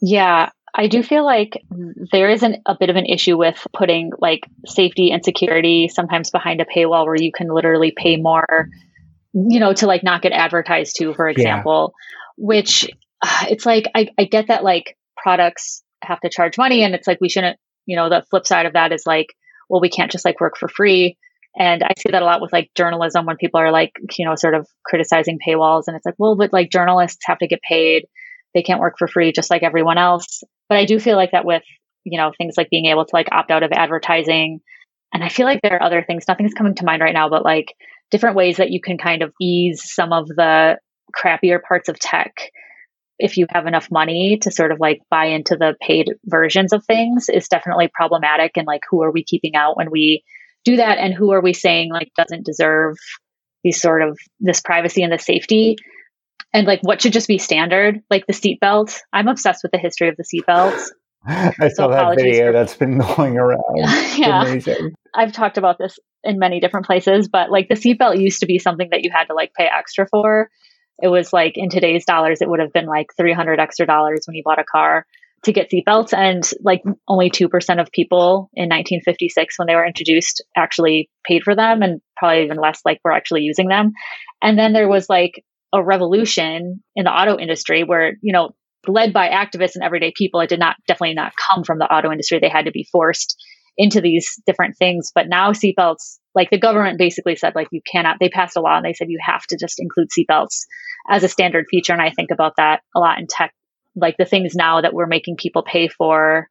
yeah i do feel like there is an, a bit of an issue with putting like safety and security sometimes behind a paywall where you can literally pay more you know to like not get advertised to for example yeah. which uh, it's like I, I get that like products have to charge money and it's like we shouldn't you know the flip side of that is like well we can't just like work for free. And i see that a lot with like journalism when people are like you know sort of criticizing paywalls and it's like well but like journalists have to get paid. They can't work for free just like everyone else but i do feel like that with you know things like being able to like opt out of advertising and i feel like there are other things nothing's coming to mind right now but like different ways that you can kind of ease some of the crappier parts of tech if you have enough money to sort of like buy into the paid versions of things is definitely problematic and like who are we keeping out when we do that and who are we saying like doesn't deserve these sort of this privacy and the safety and like what should just be standard like the seatbelt i'm obsessed with the history of the seatbelts I saw that video for, that's been going around. yeah. Amazing. I've talked about this in many different places, but like the seatbelt used to be something that you had to like pay extra for it was like in today's dollars, it would have been like 300 extra dollars when you bought a car to get seatbelts. And like only 2% of people in 1956, when they were introduced, actually paid for them, and probably even less like were actually using them. And then there was like a revolution in the auto industry where, you know, led by activists and everyday people, it did not definitely not come from the auto industry. They had to be forced into these different things. But now seatbelts, like the government basically said, like you cannot, they passed a law and they said you have to just include seatbelts as a standard feature. And I think about that a lot in tech, like the things now that we're making people pay for,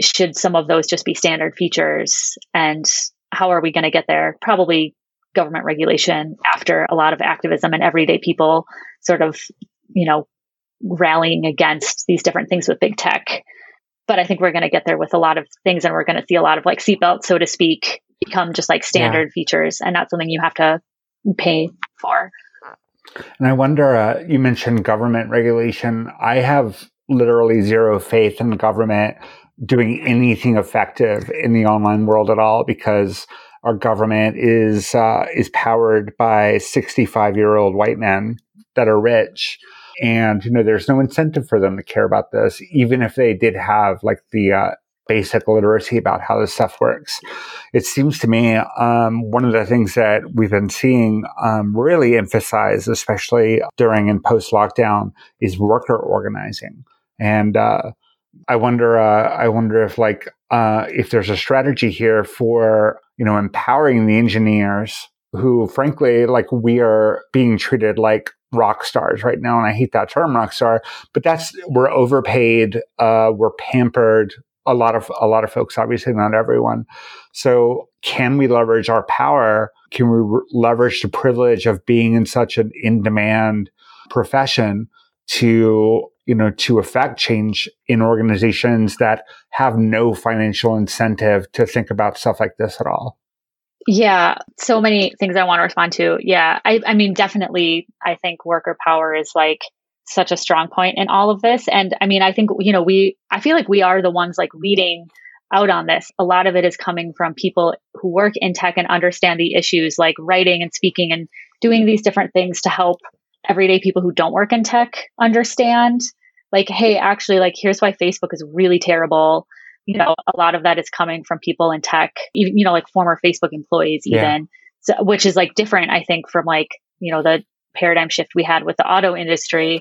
should some of those just be standard features? And how are we going to get there? Probably government regulation after a lot of activism and everyday people sort of, you know, rallying against these different things with big tech. But I think we're going to get there with a lot of things and we're going to see a lot of like seatbelts, so to speak, become just like standard yeah. features and not something you have to pay for. And I wonder, uh, you mentioned government regulation. I have literally zero faith in the government doing anything effective in the online world at all because our government is uh, is powered by 65 year old white men that are rich and you know there's no incentive for them to care about this even if they did have like the uh, basic literacy about how this stuff works. It seems to me um, one of the things that we've been seeing um, really emphasize, especially during and post lockdown, is worker organizing. And uh, I wonder, uh, I wonder if like uh, if there's a strategy here for you know empowering the engineers who, frankly, like we are being treated like rock stars right now. And I hate that term rock star, but that's, we're overpaid. Uh, we're pampered. A lot of, a lot of folks, obviously not everyone. So can we leverage our power? Can we re- leverage the privilege of being in such an in demand profession to, you know, to affect change in organizations that have no financial incentive to think about stuff like this at all? Yeah, so many things I want to respond to. Yeah, I, I mean, definitely, I think worker power is like such a strong point in all of this. And I mean, I think, you know, we, I feel like we are the ones like leading out on this. A lot of it is coming from people who work in tech and understand the issues like writing and speaking and doing these different things to help everyday people who don't work in tech understand like, hey, actually, like, here's why Facebook is really terrible you know, a lot of that is coming from people in tech, even, you know, like former Facebook employees, even, yeah. so, which is like different, I think, from like, you know, the paradigm shift we had with the auto industry.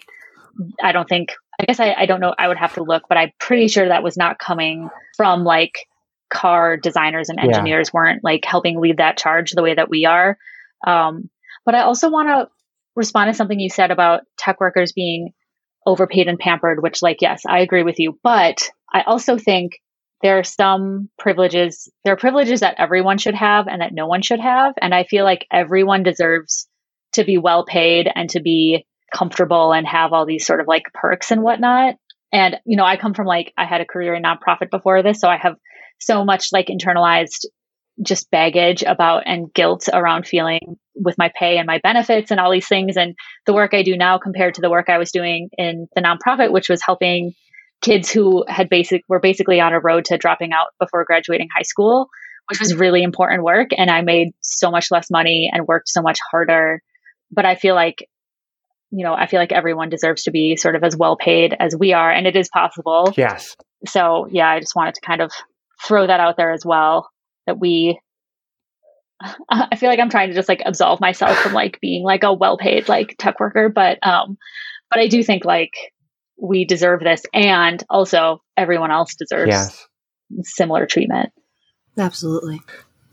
I don't think, I guess I, I don't know, I would have to look, but I'm pretty sure that was not coming from like car designers and engineers yeah. weren't like helping lead that charge the way that we are. Um, but I also want to respond to something you said about tech workers being overpaid and pampered, which, like, yes, I agree with you. But I also think there are some privileges there are privileges that everyone should have and that no one should have and i feel like everyone deserves to be well paid and to be comfortable and have all these sort of like perks and whatnot and you know i come from like i had a career in nonprofit before this so i have so much like internalized just baggage about and guilt around feeling with my pay and my benefits and all these things and the work i do now compared to the work i was doing in the nonprofit which was helping kids who had basic were basically on a road to dropping out before graduating high school, which was really important work. And I made so much less money and worked so much harder. But I feel like, you know, I feel like everyone deserves to be sort of as well paid as we are, and it is possible. Yes. So yeah, I just wanted to kind of throw that out there as well that we I feel like I'm trying to just like absolve myself from like being like a well paid like tech worker, but um but I do think like we deserve this and also everyone else deserves yes. similar treatment. Absolutely.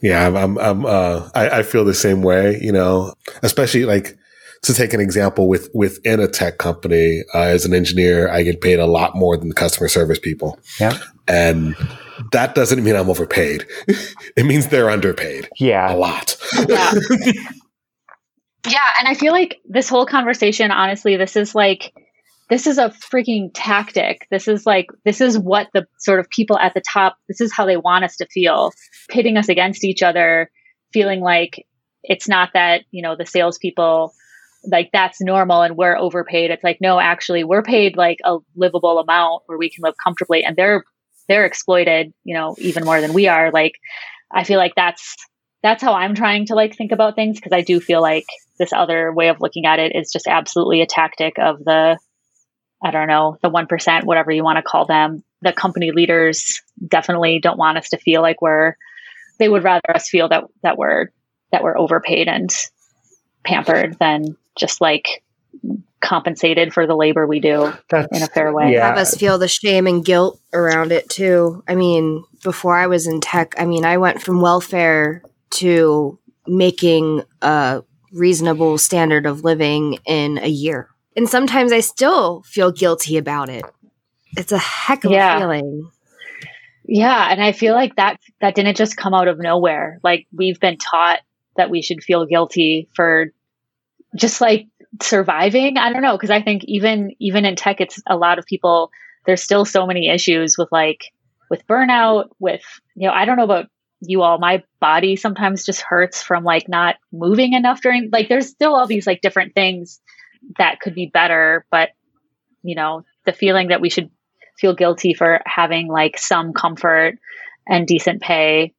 Yeah, I'm, I'm, I'm uh, I, I feel the same way, you know, especially like to take an example with, within a tech company, uh, as an engineer, I get paid a lot more than the customer service people. Yeah. And that doesn't mean I'm overpaid. it means they're underpaid. Yeah. A lot. Yeah. yeah. And I feel like this whole conversation, honestly, this is like, this is a freaking tactic. This is like, this is what the sort of people at the top, this is how they want us to feel, pitting us against each other, feeling like it's not that, you know, the salespeople, like that's normal and we're overpaid. It's like, no, actually, we're paid like a livable amount where we can live comfortably and they're, they're exploited, you know, even more than we are. Like, I feel like that's, that's how I'm trying to like think about things because I do feel like this other way of looking at it is just absolutely a tactic of the I don't know, the 1%, whatever you want to call them, the company leaders definitely don't want us to feel like we're, they would rather us feel that, that we're, that we're overpaid and pampered than just like compensated for the labor we do That's, in a fair way. Yeah. Have us feel the shame and guilt around it too. I mean, before I was in tech, I mean, I went from welfare to making a reasonable standard of living in a year. And sometimes I still feel guilty about it. It's a heck of yeah. a feeling. Yeah, and I feel like that that didn't just come out of nowhere. Like we've been taught that we should feel guilty for just like surviving. I don't know because I think even even in tech it's a lot of people there's still so many issues with like with burnout, with you know, I don't know about you all my body sometimes just hurts from like not moving enough during like there's still all these like different things that could be better, but you know, the feeling that we should feel guilty for having like some comfort and decent pay.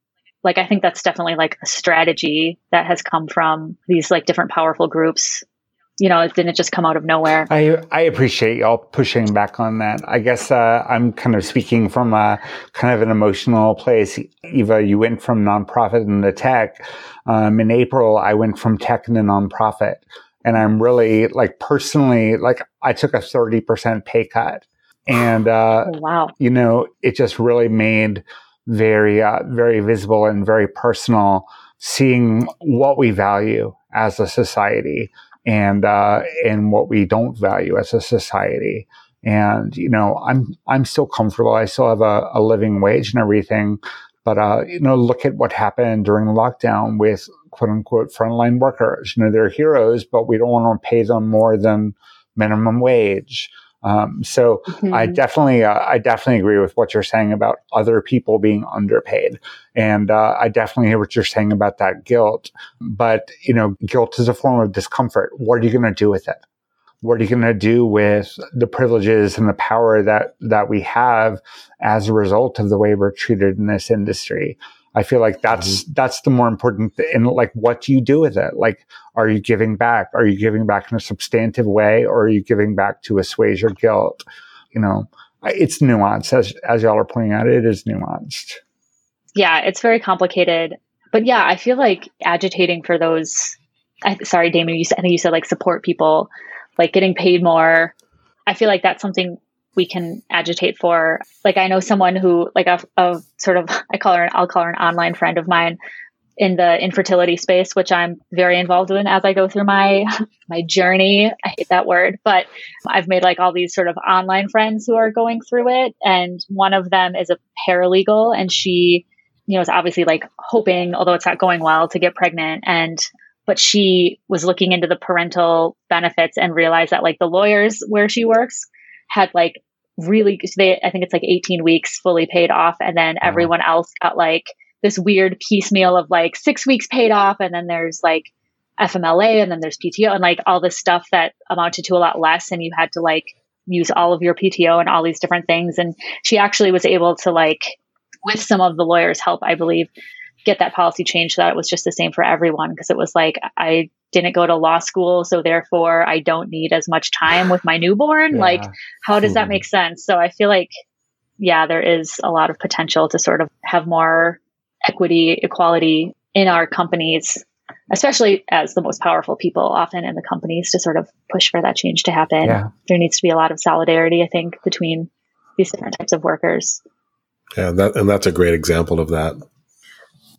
Like I think that's definitely like a strategy that has come from these like different powerful groups. You know, it didn't just come out of nowhere. I I appreciate y'all pushing back on that. I guess uh, I'm kind of speaking from a kind of an emotional place. Eva, you went from nonprofit into tech. Um, in April, I went from tech into nonprofit and I'm really like personally like I took a 30% pay cut and uh oh, wow you know it just really made very uh very visible and very personal seeing what we value as a society and uh, and what we don't value as a society. And you know, I'm I'm still comfortable. I still have a, a living wage and everything. But uh, you know, look at what happened during the lockdown with quote unquote frontline workers. You know, they're heroes, but we don't want to pay them more than minimum wage. Um, so mm-hmm. I definitely, uh, I definitely agree with what you're saying about other people being underpaid, and uh, I definitely hear what you're saying about that guilt. But you know, guilt is a form of discomfort. What are you going to do with it? What are you going to do with the privileges and the power that that we have as a result of the way we're treated in this industry? I feel like that's mm-hmm. that's the more important thing. And like, what do you do with it? Like, are you giving back? Are you giving back in a substantive way, or are you giving back to assuage your guilt? You know, it's nuanced as as y'all are pointing out. It is nuanced. Yeah, it's very complicated. But yeah, I feel like agitating for those. I, sorry, Damon. You said, I think you said like support people, like getting paid more. I feel like that's something we can agitate for. Like I know someone who like a, a sort of I call her an, I'll call her an online friend of mine in the infertility space, which I'm very involved in as I go through my my journey. I hate that word, but I've made like all these sort of online friends who are going through it, and one of them is a paralegal, and she, you know, is obviously like hoping, although it's not going well, to get pregnant, and but she was looking into the parental benefits and realized that like the lawyers where she works had like really they I think it's like 18 weeks fully paid off and then uh-huh. everyone else got like this weird piecemeal of like 6 weeks paid off and then there's like FMLA and then there's PTO and like all this stuff that amounted to a lot less and you had to like use all of your PTO and all these different things and she actually was able to like with some of the lawyers help I believe get that policy changed so that it was just the same for everyone because it was like I didn't go to law school, so therefore I don't need as much time with my newborn. Yeah. Like, how does that hmm. make sense? So I feel like, yeah, there is a lot of potential to sort of have more equity, equality in our companies, especially as the most powerful people often in the companies to sort of push for that change to happen. Yeah. There needs to be a lot of solidarity, I think, between these different types of workers. Yeah, that, and that's a great example of that.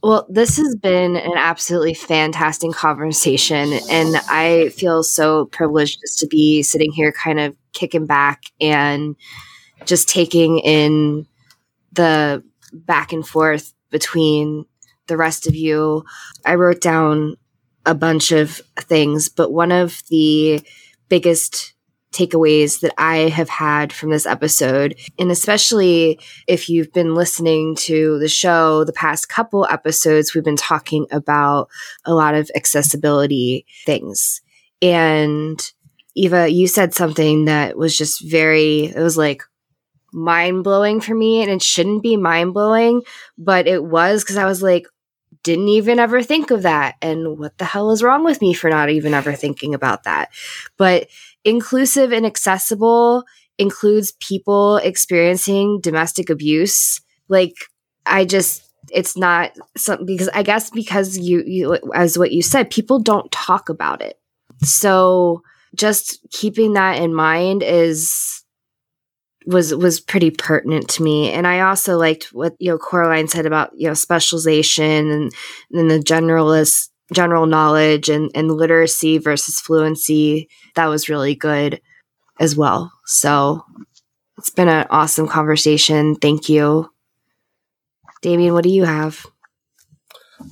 Well, this has been an absolutely fantastic conversation. And I feel so privileged just to be sitting here kind of kicking back and just taking in the back and forth between the rest of you. I wrote down a bunch of things, but one of the biggest takeaways that I have had from this episode. And especially if you've been listening to the show the past couple episodes, we've been talking about a lot of accessibility things. And Eva, you said something that was just very, it was like, mind blowing for me and it shouldn't be mind blowing, but it was because I was like, didn't even ever think of that. And what the hell is wrong with me for not even ever thinking about that? But inclusive and accessible includes people experiencing domestic abuse. Like, I just, it's not something because I guess because you, you, as what you said, people don't talk about it. So just keeping that in mind is, was was pretty pertinent to me and i also liked what you know coraline said about you know specialization and then the generalist general knowledge and, and literacy versus fluency. That was really good as well. So it's been an awesome conversation. Thank you. Damien, what do you have?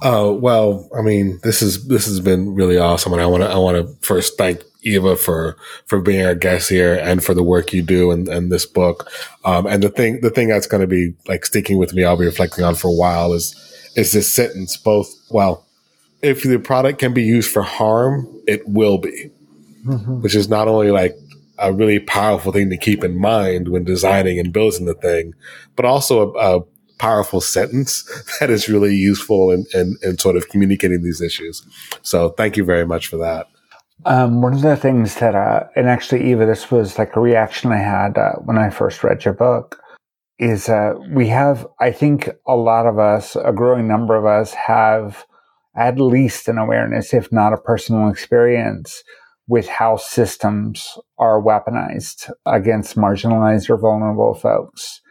Oh, well, I mean, this is, this has been really awesome. And I want to, I want to first thank Eva for, for being our guest here and for the work you do and, in this book. Um, and the thing, the thing that's going to be like sticking with me, I'll be reflecting on for a while is, is this sentence both, well, if the product can be used for harm, it will be, mm-hmm. which is not only like a really powerful thing to keep in mind when designing and building the thing, but also a, a powerful sentence that is really useful in, in, in, sort of communicating these issues. So thank you very much for that. Um, one of the things that, uh, and actually, Eva, this was like a reaction I had uh, when I first read your book, is uh, we have, I think a lot of us, a growing number of us have at least an awareness, if not a personal experience with how systems are weaponized against marginalized or vulnerable folks.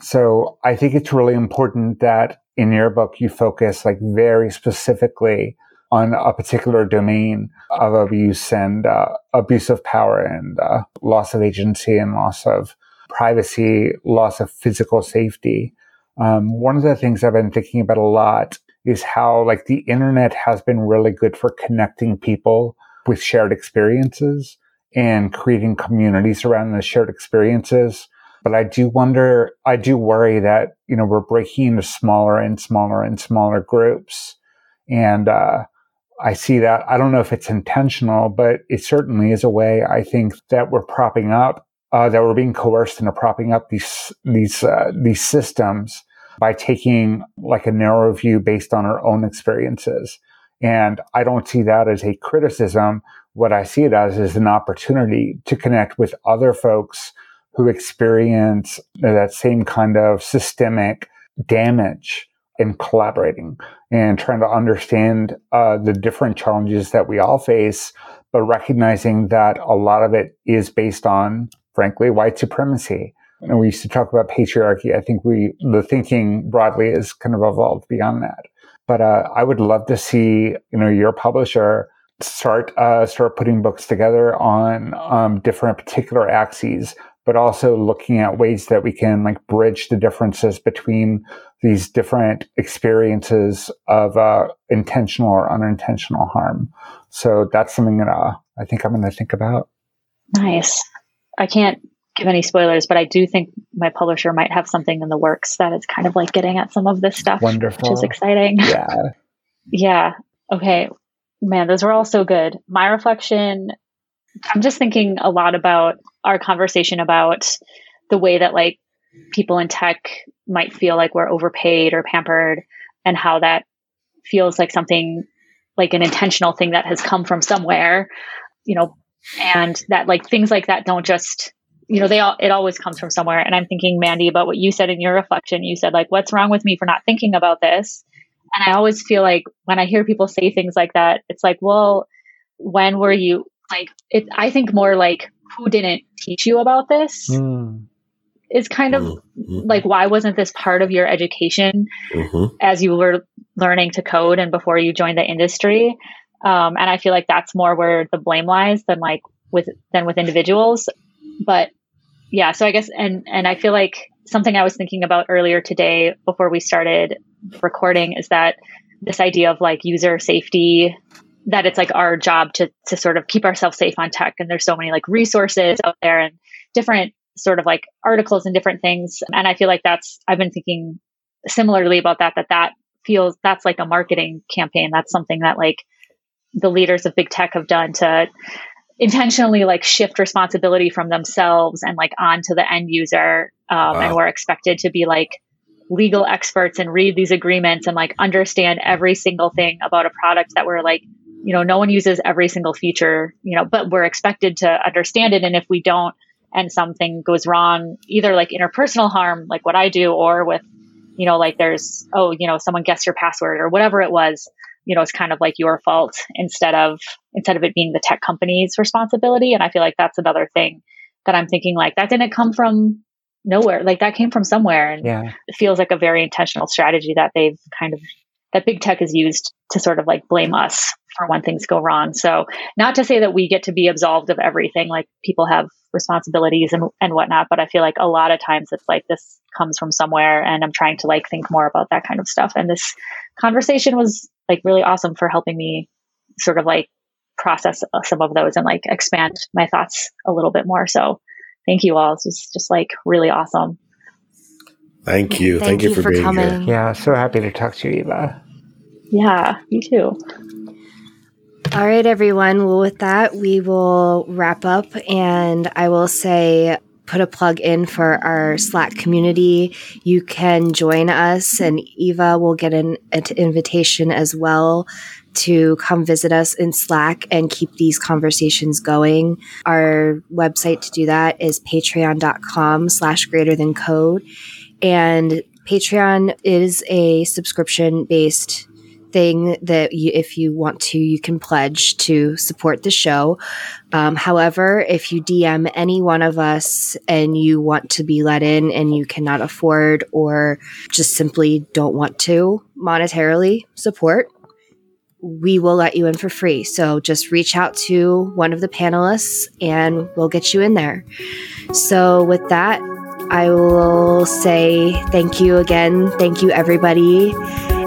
So I think it's really important that in your book, you focus like very specifically on a particular domain of abuse and uh, abuse of power and uh, loss of agency and loss of privacy, loss of physical safety. Um, one of the things I've been thinking about a lot is how like the internet has been really good for connecting people with shared experiences and creating communities around the shared experiences. But I do wonder, I do worry that, you know, we're breaking into smaller and smaller and smaller groups. And, uh, I see that. I don't know if it's intentional, but it certainly is a way I think that we're propping up, uh, that we're being coerced into propping up these, these, uh, these systems by taking like a narrow view based on our own experiences. And I don't see that as a criticism. What I see it as is an opportunity to connect with other folks who experience that same kind of systemic damage in collaborating and trying to understand uh, the different challenges that we all face, but recognizing that a lot of it is based on, frankly, white supremacy. And we used to talk about patriarchy. I think we, the thinking broadly has kind of evolved beyond that. But uh, I would love to see, you know, your publisher start uh, start putting books together on um, different particular axes but also looking at ways that we can like bridge the differences between these different experiences of uh, intentional or unintentional harm. So that's something that uh, I think I'm going to think about. Nice. I can't give any spoilers, but I do think my publisher might have something in the works that is kind of like getting at some of this stuff, Wonderful. which is exciting. Yeah. yeah. Okay. Man, those were all so good. My reflection, I'm just thinking a lot about our conversation about the way that like people in tech might feel like we're overpaid or pampered and how that feels like something like an intentional thing that has come from somewhere you know and that like things like that don't just you know they all it always comes from somewhere. And i'm thinking mandy about what you said in your reflection. You said like what's wrong with me for not thinking about this? And i always feel like when i hear people say things like that it's like well when were you like it i think more like who didn't teach you about this? Mm. is kind of mm-hmm. like why wasn't this part of your education mm-hmm. as you were learning to code and before you joined the industry? Um, and i feel like that's more where the blame lies than like with than with individuals. But yeah so i guess and and i feel like something i was thinking about earlier today before we started recording is that this idea of like user safety that it's like our job to to sort of keep ourselves safe on tech and there's so many like resources out there and different sort of like articles and different things. And i feel like that's i've been thinking similarly about that that that feels that's like a marketing campaign. That's something that like the leaders of big tech have done to intentionally like shift responsibility from themselves and like onto the end user um, wow. and we're expected to be like legal experts and read these agreements and like understand every single thing about a product that we're like you know, no one uses every single feature, you know, but we're expected to understand it. And if we don't, and something goes wrong, either like interpersonal harm, like what I do, or with, you know, like there's, oh, you know, someone guessed your password or whatever it was, you know, it's kind of like your fault instead of, instead of it being the tech company's responsibility. And I feel like that's another thing that I'm thinking like that didn't come from nowhere. Like that came from somewhere. And yeah. it feels like a very intentional strategy that they've kind of, that big tech has used to sort of like blame us for when things go wrong. So not to say that we get to be absolved of everything, like people have responsibilities and, and whatnot, but I feel like a lot of times it's like this comes from somewhere and I'm trying to like think more about that kind of stuff. And this conversation was like really awesome for helping me sort of like process uh, some of those and like expand my thoughts a little bit more. So thank you all. This was just like really awesome. Thank you. Thank, thank you, you, for, for being coming. here. Yeah, so happy to talk to you, Eva. Yeah, you too. All right, everyone. Well, with that, we will wrap up. And I will say, put a plug in for our Slack community. You can join us, and Eva will get an, an invitation as well to come visit us in Slack and keep these conversations going. Our website to do that is patreon.com slash greater than code. And Patreon is a subscription based thing that you, if you want to, you can pledge to support the show. Um, however, if you DM any one of us and you want to be let in and you cannot afford or just simply don't want to monetarily support, we will let you in for free. So just reach out to one of the panelists and we'll get you in there. So, with that, I will say thank you again. Thank you, everybody.